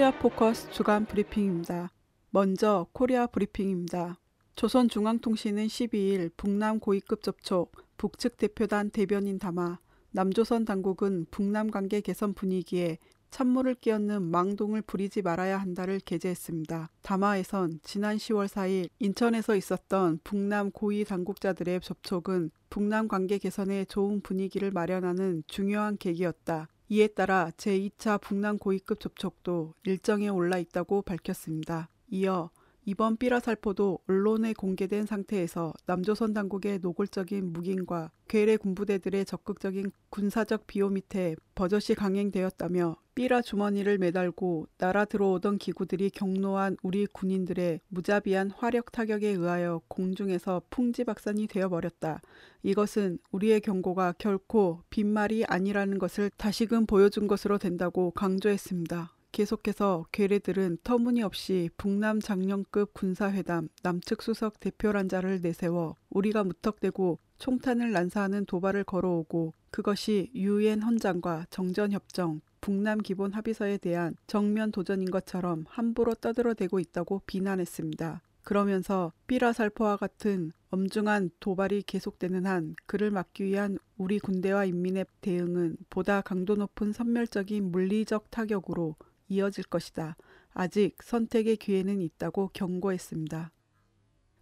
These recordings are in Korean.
Korea Focus 주간 브리핑입니다. 먼저 코리아 브리핑입니다. 조선중앙통신은 12일 북남 고위급 접촉 북측 대표단 대변인 담화 남조선 당국은 북남 관계 개선 분위기에 찬물을 끼얹는 망동을 부리지 말아야 한다를 게재했습니다. 담화에선 지난 10월 4일 인천에서 있었던 북남 고위 당국자들의 접촉은 북남 관계 개선에 좋은 분위기를 마련하는 중요한 계기였다. 이에 따라 제2차 북남 고위급 접촉도 일정에 올라 있다고 밝혔습니다. 이어 이번 삐라살포도 언론에 공개된 상태에서 남조선 당국의 노골적인 묵인과 괴뢰 군부대들의 적극적인 군사적 비호 밑에 버젓이 강행되었다며 삐라 주머니를 매달고 날아 들어오던 기구들이 경로한 우리 군인들의 무자비한 화력 타격에 의하여 공중에서 풍지박산이 되어버렸다. 이것은 우리의 경고가 결코 빈말이 아니라는 것을 다시금 보여준 것으로 된다고 강조했습니다. 계속해서 괴뢰들은 터무니없이 북남 장령급 군사회담 남측 수석 대표란자를 내세워 우리가 무턱대고 총탄을 난사하는 도발을 걸어오고 그것이 유엔 헌장과 정전협정, 북남 기본 합의서에 대한 정면 도전인 것처럼 함부로 떠들어대고 있다고 비난했습니다. 그러면서 삐라살포와 같은 엄중한 도발이 계속되는 한 그를 막기 위한 우리 군대와 인민의 대응은 보다 강도 높은 선멸적인 물리적 타격으로 이어질 것이다. 아직 선택의 기회는 있다고 경고했습니다.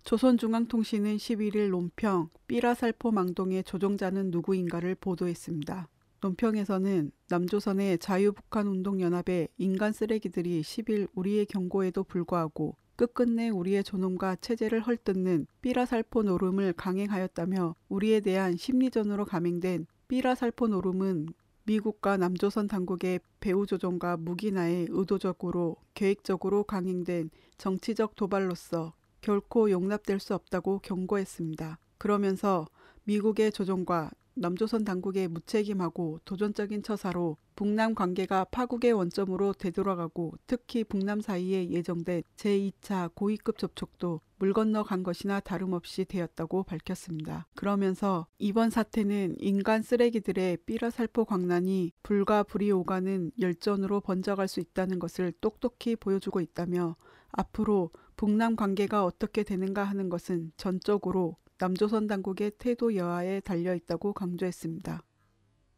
조선중앙통신은 11일 논평 삐라살포 망동의 조종자는 누구인가를 보도했습니다. 논평에서는 남조선의 자유북한운동연합의 인간 쓰레기들이 10일 우리의 경고에도 불구하고 끝끝내 우리의 존엄과 체제를 헐뜯는 삐라살포 노름을 강행하였다며 우리에 대한 심리전으로 감행된 삐라살포 노름은 미국과 남조선 당국의 배후 조종과 무기나에 의도적으로 계획적으로 강행된 정치적 도발로서 결코 용납될 수 없다고 경고했습니다. 그러면서 미국의 조종과 남조선 당국의 무책임하고 도전적인 처사로 북남 관계가 파국의 원점으로 되돌아가고 특히 북남 사이에 예정된 제2차 고위급 접촉도 물 건너 간 것이나 다름없이 되었다고 밝혔습니다. 그러면서 이번 사태는 인간 쓰레기들의 삐라살포 광란이 불과 불이 오가는 열전으로 번져갈 수 있다는 것을 똑똑히 보여주고 있다며 앞으로 북남 관계가 어떻게 되는가 하는 것은 전적으로 남조선 당국의 태도 여하에 달려 있다고 강조했습니다.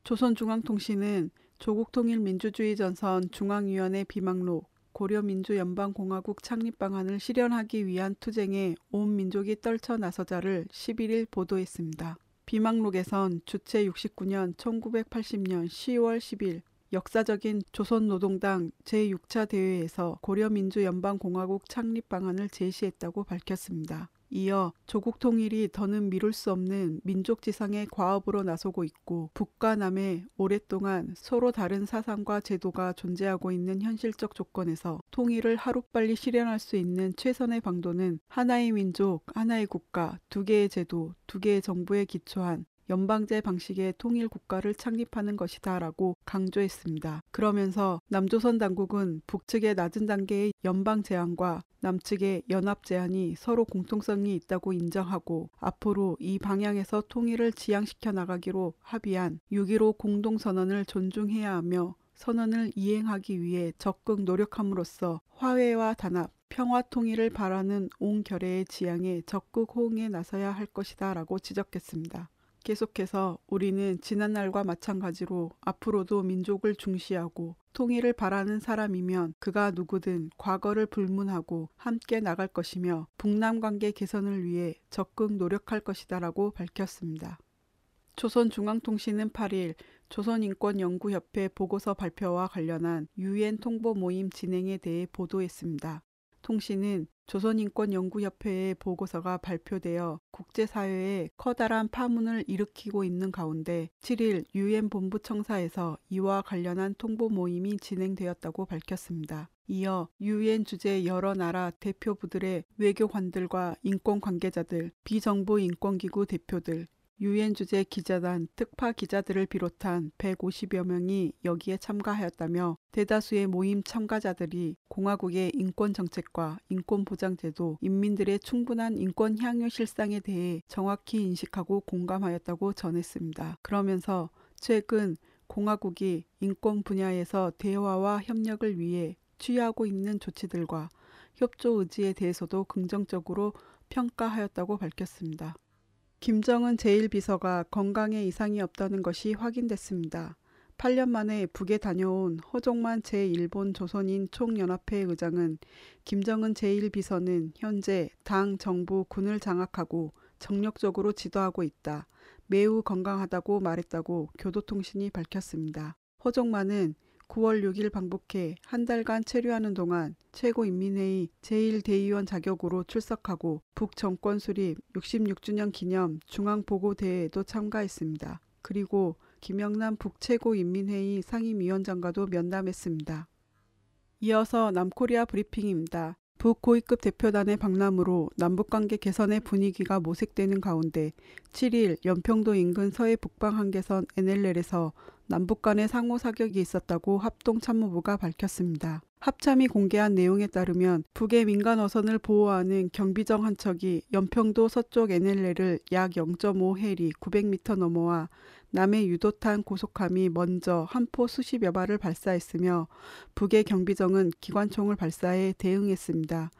조선중앙통신은 조국 통일 민주주의 전선 중앙위원회 비망록 고려민주연방공화국 창립 방안을 실현하기 위한 투쟁에 온 민족이 떨쳐 나서자를 11일 보도했습니다. 비망록에선 주체 69년 1980년 10월 10일 역사적인 조선노동당 제6차 대회에서 고려민주연방공화국 창립 방안을 제시했다고 밝혔습니다. 이어 조국 통일이 더는 미룰 수 없는 민족 지상의 과업으로 나서고 있고 북과 남에 오랫동안 서로 다른 사상과 제도가 존재하고 있는 현실적 조건에서 통일을 하루빨리 실현할 수 있는 최선의 방도는 하나의 민족, 하나의 국가, 두 개의 제도, 두 개의 정부에 기초한 연방제 방식의 통일 국가를 창립하는 것이다라고 강조했습니다. 그러면서 남조선 당국은 북측의 낮은 단계의 연방 제한과 남측의 연합 제한이 서로 공통성이 있다고 인정하고 앞으로 이 방향에서 통일을 지향시켜 나가기로 합의한 6.15 공동선언을 존중해야 하며 선언을 이행하기 위해 적극 노력함으로써 화해와 단합, 평화 통일을 바라는 온 결의의 지향에 적극 호응해 나서야 할 것이다 라고 지적했습니다. 계속해서 우리는 지난날과 마찬가지로 앞으로도 민족을 중시하고 통일을 바라는 사람이면 그가 누구든 과거를 불문하고 함께 나갈 것이며 북남 관계 개선을 위해 적극 노력할 것이다라고 밝혔습니다. 조선중앙통신은 8일 조선인권연구협회 보고서 발표와 관련한 유엔 통보 모임 진행에 대해 보도했습니다. 통신은 조선인권연구협회의 보고서가 발표되어 국제사회에 커다란 파문을 일으키고 있는 가운데 7일 유엔 본부청사에서 이와 관련한 통보 모임이 진행되었다고 밝혔습니다. 이어 유엔 주재 여러 나라 대표부들의 외교관들과 인권 관계자들, 비정부 인권기구 대표들, 유엔 주재 기자단 특파 기자들을 비롯한 150여 명이 여기에 참가하였다며 대다수의 모임 참가자들이 공화국의 인권 정책과 인권 보장 제도, 인민들의 충분한 인권 향유 실상에 대해 정확히 인식하고 공감하였다고 전했습니다. 그러면서 최근 공화국이 인권 분야에서 대화와 협력을 위해 취하고 있는 조치들과 협조 의지에 대해서도 긍정적으로 평가하였다고 밝혔습니다. 김정은 제1비서가 건강에 이상이 없다는 것이 확인됐습니다. 8년 만에 북에 다녀온 허종만 제1본 조선인 총연합회 의장은 김정은 제1비서는 현재 당, 정부, 군을 장악하고 정력적으로 지도하고 있다. 매우 건강하다고 말했다고 교도통신이 밝혔습니다. 허종만은 9월 6일 방북해 한 달간 체류하는 동안 최고인민회의 제1대의원 자격으로 출석하고 북정권 수립 66주년 기념 중앙보고대회에도 참가했습니다. 그리고 김영남 북최고인민회의 상임위원장과도 면담했습니다. 이어서 남코리아 브리핑입니다. 북고위급 대표단의 방남으로 남북관계 개선의 분위기가 모색되는 가운데 7일 연평도 인근 서해 북방 한계선 NLL에서 남북 간의 상호 사격이 있었다고 합동참모부가 밝혔습니다. 합참이 공개한 내용에 따르면 북의 민간 어선을 보호하는 경비정 한 척이 연평도 서쪽 NLL을 약 0.5해리 900m 넘어와 남해 유도탄 고속함이 먼저 한포 수십여 발을 발사했으며 북의 경비정은 기관총을 발사해 대응했습니다.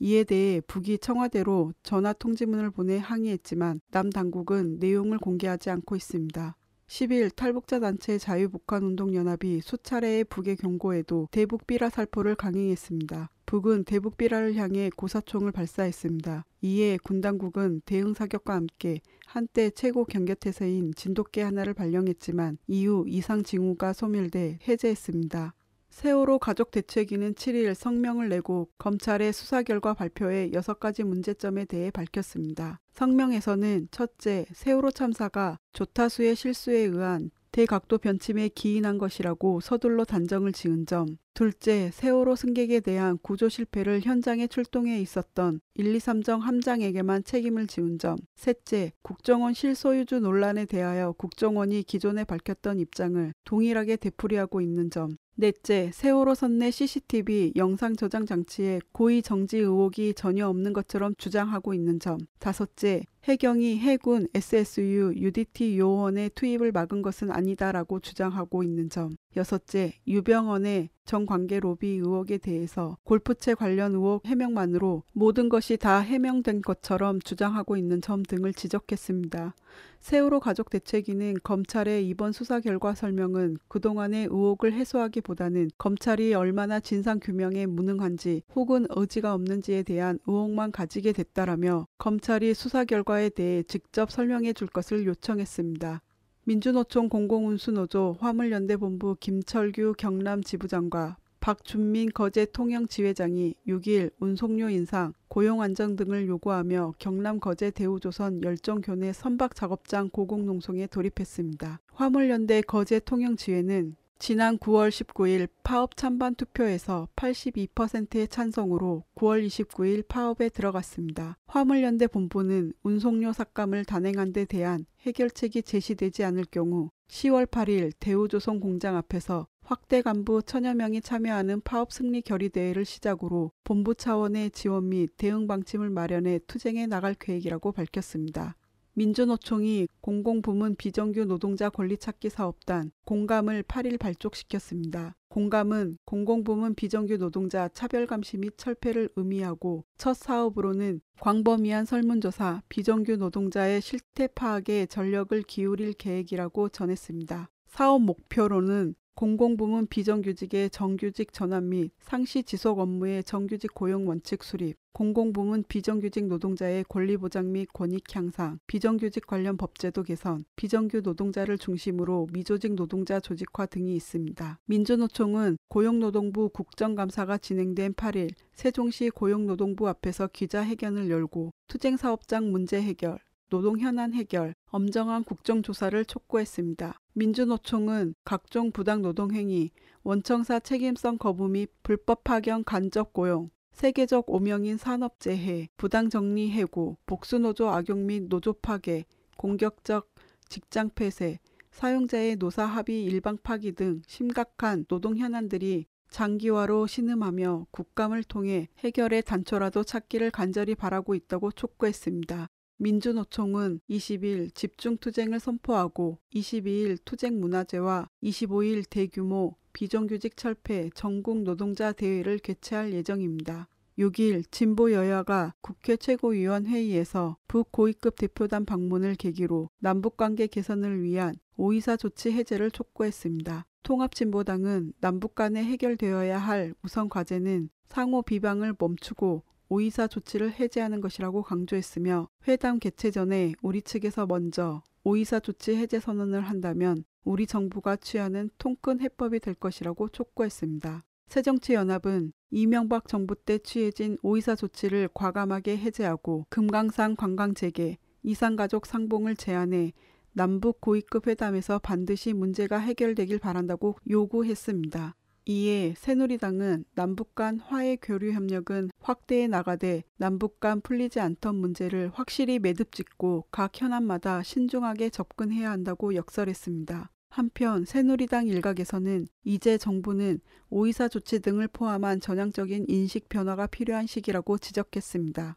이에 대해 북이 청와대로 전화 통지문을 보내 항의했지만 남 당국은 내용을 공개하지 않고 있습니다. 10일 탈북자 단체 자유북한운동연합이 수차례의 북의 경고에도 대북 비라 살포를 강행했습니다. 북은 대북 비라를 향해 고사총을 발사했습니다. 이에 군 당국은 대응 사격과 함께 한때 최고 경계태세인 진돗개 하나를 발령했지만 이후 이상 징후가 소멸돼 해제했습니다. 세월호 가족 대책위는 7일 성명을 내고 검찰의 수사 결과 발표에 6가지 문제점에 대해 밝혔습니다. 성명에서는 첫째, 세월호 참사가 조타수의 실수에 의한 대각도 변침에 기인한 것이라고 서둘러 단정을 지은 점. 둘째, 세월호 승객에 대한 구조 실패를 현장에 출동해 있었던 1, 2, 3정 함장에게만 책임을 지운 점. 셋째, 국정원 실소유주 논란에 대하여 국정원이 기존에 밝혔던 입장을 동일하게 되풀이하고 있는 점. 넷째, 세월호 선내 CCTV 영상 저장 장치에 고의 정지 의혹이 전혀 없는 것처럼 주장하고 있는 점. 다섯째, 해경이 해군 SSU UDT 요원의 투입을 막은 것은 아니다라고 주장하고 있는 점. 여섯째, 유병헌의 정관계 로비 의혹에 대해서 골프채 관련 의혹 해명만으로 모든 것이 다 해명된 것처럼 주장하고 있는 점 등을 지적했습니다. 세월호 가족 대책위는 검찰의 이번 수사 결과 설명은 그동안의 의혹을 해소하기보다는 검찰이 얼마나 진상 규명에 무능한지 혹은 의지가 없는지에 대한 의혹만 가지게 됐다라며 검찰이 수사 결과 에 대해 직접 설명해 줄 것을 요청했습니다. 민주노총 공공운수노조 화물연대본부 김철규 경남 지부장과 박준민 거제 통영지회장이 6일 운송료 인상, 고용 안정 등을 요구하며 경남 거제 대우조선 열정교내 선박 작업장 고공농성에 돌입했습니다. 화물연대 거제 통영지회는 지난 9월 19일 파업 찬반 투표에서 82%의 찬성으로 9월 29일 파업에 들어갔습니다. 화물연대 본부는 운송료 삭감을 단행한 데 대한 해결책이 제시되지 않을 경우 10월 8일 대우조선 공장 앞에서 확대 간부 천여 명이 참여하는 파업 승리 결의대회를 시작으로 본부 차원의 지원 및 대응 방침을 마련해 투쟁해 나갈 계획이라고 밝혔습니다. 민주노총이 공공부문 비정규 노동자 권리찾기 사업단 공감을 8일 발족시켰습니다. 공감은 공공부문 비정규 노동자 차별감시 및 철폐를 의미하고 첫 사업으로는 광범위한 설문조사 비정규 노동자의 실태 파악에 전력을 기울일 계획이라고 전했습니다. 사업 목표로는 공공부문 비정규직의 정규직 전환 및 상시 지속 업무의 정규직 고용 원칙 수립, 공공부문 비정규직 노동자의 권리 보장 및 권익 향상, 비정규직 관련 법제도 개선, 비정규 노동자를 중심으로 미조직 노동자 조직화 등이 있습니다. 민주노총은 고용노동부 국정감사가 진행된 8일 세종시 고용노동부 앞에서 기자회견을 열고 투쟁사업장 문제 해결, 노동 현안 해결, 엄정한 국정조사를 촉구했습니다. 민주노총은 각종 부당 노동행위, 원청사 책임성 거부 및 불법 파견 간접 고용, 세계적 오명인 산업재해, 부당 정리 해고, 복수노조 악용 및 노조 파괴, 공격적 직장 폐쇄, 사용자의 노사 합의 일방 파기 등 심각한 노동 현안들이 장기화로 신음하며 국감을 통해 해결의 단초라도 찾기를 간절히 바라고 있다고 촉구했습니다. 민주노총은 20일 집중투쟁을 선포하고 22일 투쟁문화제와 25일 대규모 비정규직 철폐 전국 노동자 대회를 개최할 예정입니다. 6일 진보 여야가 국회 최고위원회의에서 북고위급 대표단 방문을 계기로 남북관계 개선을 위한 오이사 조치 해제를 촉구했습니다. 통합진보당은 남북 간에 해결되어야 할 우선 과제는 상호 비방을 멈추고 오이사 조치를 해제하는 것이라고 강조했으며 회담 개최 전에 우리 측에서 먼저 오이사 조치 해제 선언을 한다면 우리 정부가 취하는 통큰 해법이 될 것이라고 촉구했습니다. 새정치연합은 이명박 정부 때 취해진 오이사 조치를 과감하게 해제하고 금강산 관광 재개, 이산가족 상봉을 제안해 남북 고위급 회담에서 반드시 문제가 해결되길 바란다고 요구했습니다. 이에 새누리당은 남북 간 화해 교류 협력은 확대해 나가되 남북 간 풀리지 않던 문제를 확실히 매듭 짓고 각 현안마다 신중하게 접근해야 한다고 역설했습니다. 한편 새누리당 일각에서는 이제 정부는 오이사 조치 등을 포함한 전향적인 인식 변화가 필요한 시기라고 지적했습니다.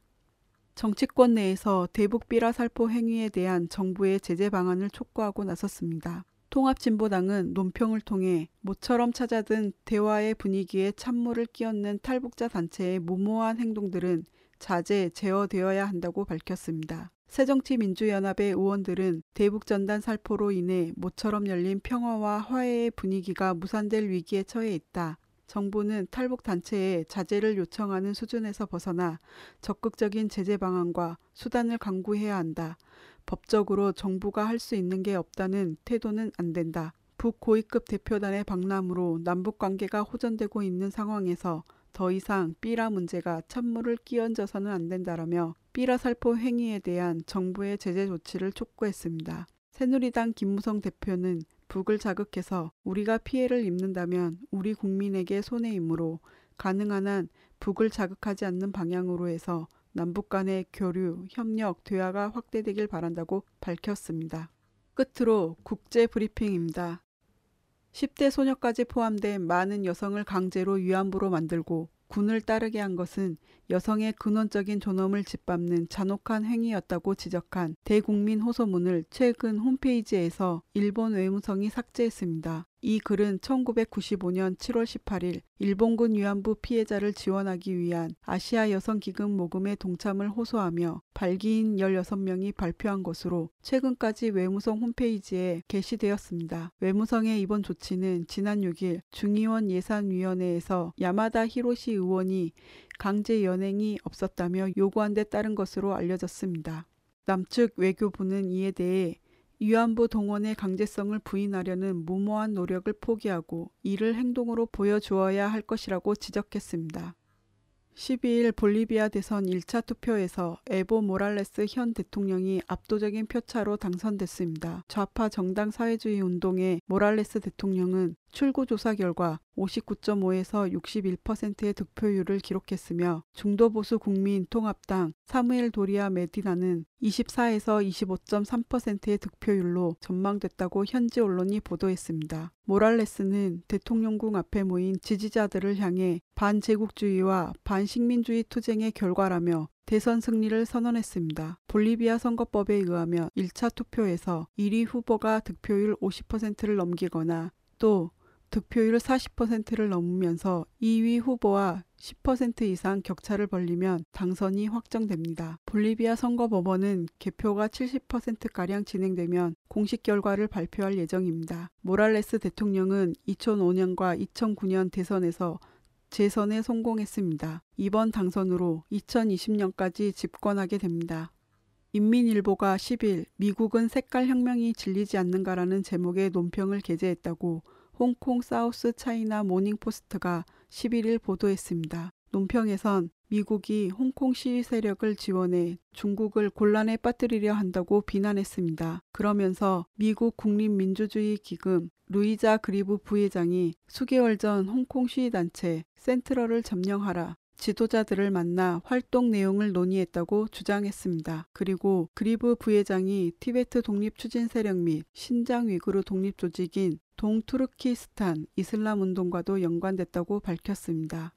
정치권 내에서 대북 비라 살포 행위에 대한 정부의 제재 방안을 촉구하고 나섰습니다. 통합진보당은 논평을 통해 모처럼 찾아든 대화의 분위기에 찬물을 끼얹는 탈북자 단체의 무모한 행동들은 자제, 제어되어야 한다고 밝혔습니다. 새정치민주연합의 의원들은 대북전단 살포로 인해 모처럼 열린 평화와 화해의 분위기가 무산될 위기에 처해 있다. 정부는 탈북 단체에 자제를 요청하는 수준에서 벗어나 적극적인 제재 방안과 수단을 강구해야 한다. 법적으로 정부가 할 수 있는 게 없다는 태도는 안 된다. 북고위급 대표단의 방남으로 남북 관계가 호전되고 있는 상황에서 더 이상 삐라 문제가 찬물을 끼얹어서는 안 된다라며 삐라 살포 행위에 대한 정부의 제재 조치를 촉구했습니다. 새누리당 김무성 대표는 북을 자극해서 우리가 피해를 입는다면 우리 국민에게 손해이므로 가능한 한 북을 자극하지 않는 방향으로 해서 남북 간의 교류, 협력, 대화가 확대되길 바란다고 밝혔습니다. 끝으로 국제 브리핑입니다. 10대 소녀까지 포함된 많은 여성을 강제로 위안부로 만들고 군을 따르게 한 것은 여성의 근원적인 존엄을 짓밟는 잔혹한 행위였다고 지적한 대국민 호소문을 최근 홈페이지에서 일본 외무성이 삭제했습니다. 이 글은 1995년 7월 18일 일본군 위안부 피해자를 지원하기 위한 아시아 여성 기금 모금에 동참을 호소하며 발기인 16명이 발표한 것으로 최근까지 외무성 홈페이지에 게시되었습니다. 외무성의 이번 조치는 지난 6일 중의원 예산위원회에서 야마다 히로시 의원이 강제 연행이 없었다며 요구한 데 따른 것으로 알려졌습니다. 남측 외교부는 이에 대해 위안부 동원의 강제성을 부인하려는 무모한 노력을 포기하고 이를 행동으로 보여주어야 할 것이라고 지적했습니다. 12일 볼리비아 대선 1차 투표에서 에보 모랄레스 현 대통령이 압도적인 표차로 당선됐습니다. 좌파 정당 사회주의 운동의 모랄레스 대통령은 출구 조사 결과 59.5에서 61%의 득표율을 기록했으며 중도보수 국민 통합당 사무엘 도리아 메디나는 24에서 25.3%의 득표율로 전망됐다고 현지 언론이 보도했습니다. 모랄레스는 대통령궁 앞에 모인 지지자들을 향해 반제국주의와 반식민주의 투쟁의 결과라며 대선 승리를 선언했습니다. 볼리비아 선거법에 의하면 1차 투표에서 1위 후보가 득표율 50%를 넘기거나 또 득표율 40%를 넘으면서 2위 후보와 10% 이상 격차를 벌리면 당선이 확정됩니다. 볼리비아 선거법원은 개표가 70%가량 진행되면 공식 결과를 발표할 예정입니다. 모랄레스 대통령은 2005년과 2009년 대선에서 재선에 성공했습니다. 이번 당선으로 2020년까지 집권하게 됩니다. 인민일보가 10일 미국은 색깔 혁명이 질리지 않는가라는 제목의 논평을 게재했다고 홍콩 South China Morning Post가 11일 보도했습니다. 논평에선 미국이 홍콩 시위 세력을 지원해 중국을 곤란에 빠뜨리려 한다고 비난했습니다. 그러면서 미국 국립민주주의 기금 루이자 그리브 부회장이 수개월 전 홍콩 시위단체 센트럴을 점령하라 지도자들을 만나 활동 내용을 논의했다고 주장했습니다. 그리고 그리브 부회장이 티베트 독립 추진 세력 및 신장 위구르 독립 조직인 동투르키스탄 이슬람 운동과도 연관됐다고 밝혔습니다.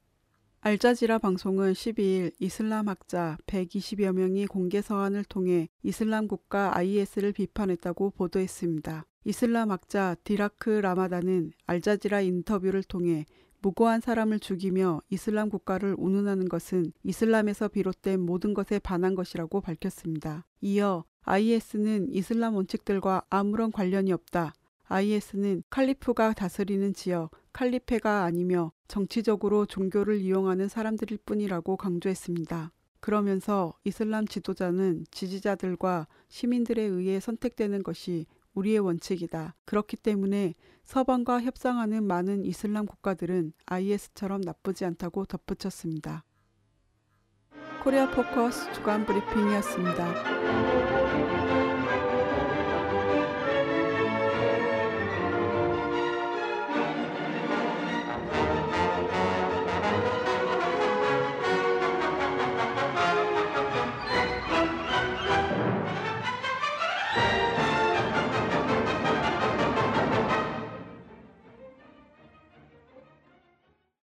알자지라 방송은 12일 이슬람 학자 120여 명이 공개 서한을 통해 이슬람 국가 IS를 비판했다고 보도했습니다. 이슬람 학자 디라크 라마다는 알자지라 인터뷰를 통해 무고한 사람을 죽이며 이슬람 국가를 운운하는 것은 이슬람에서 비롯된 모든 것에 반한 것이라고 밝혔습니다. 이어 IS는 이슬람 원칙들과 아무런 관련이 없다. IS는 칼리프가 다스리는 지역, 칼리페가 아니며 정치적으로 종교를 이용하는 사람들일 뿐이라고 강조했습니다. 그러면서 이슬람 지도자는 지지자들과 시민들에 의해 선택되는 것이 우리의 원칙이다. 그렇기 때문에 서방과 협상하는 많은 이슬람 국가들은 IS처럼 나쁘지 않다고 덧붙였습니다. 코리아 포커스 주간 브리핑이었습니다.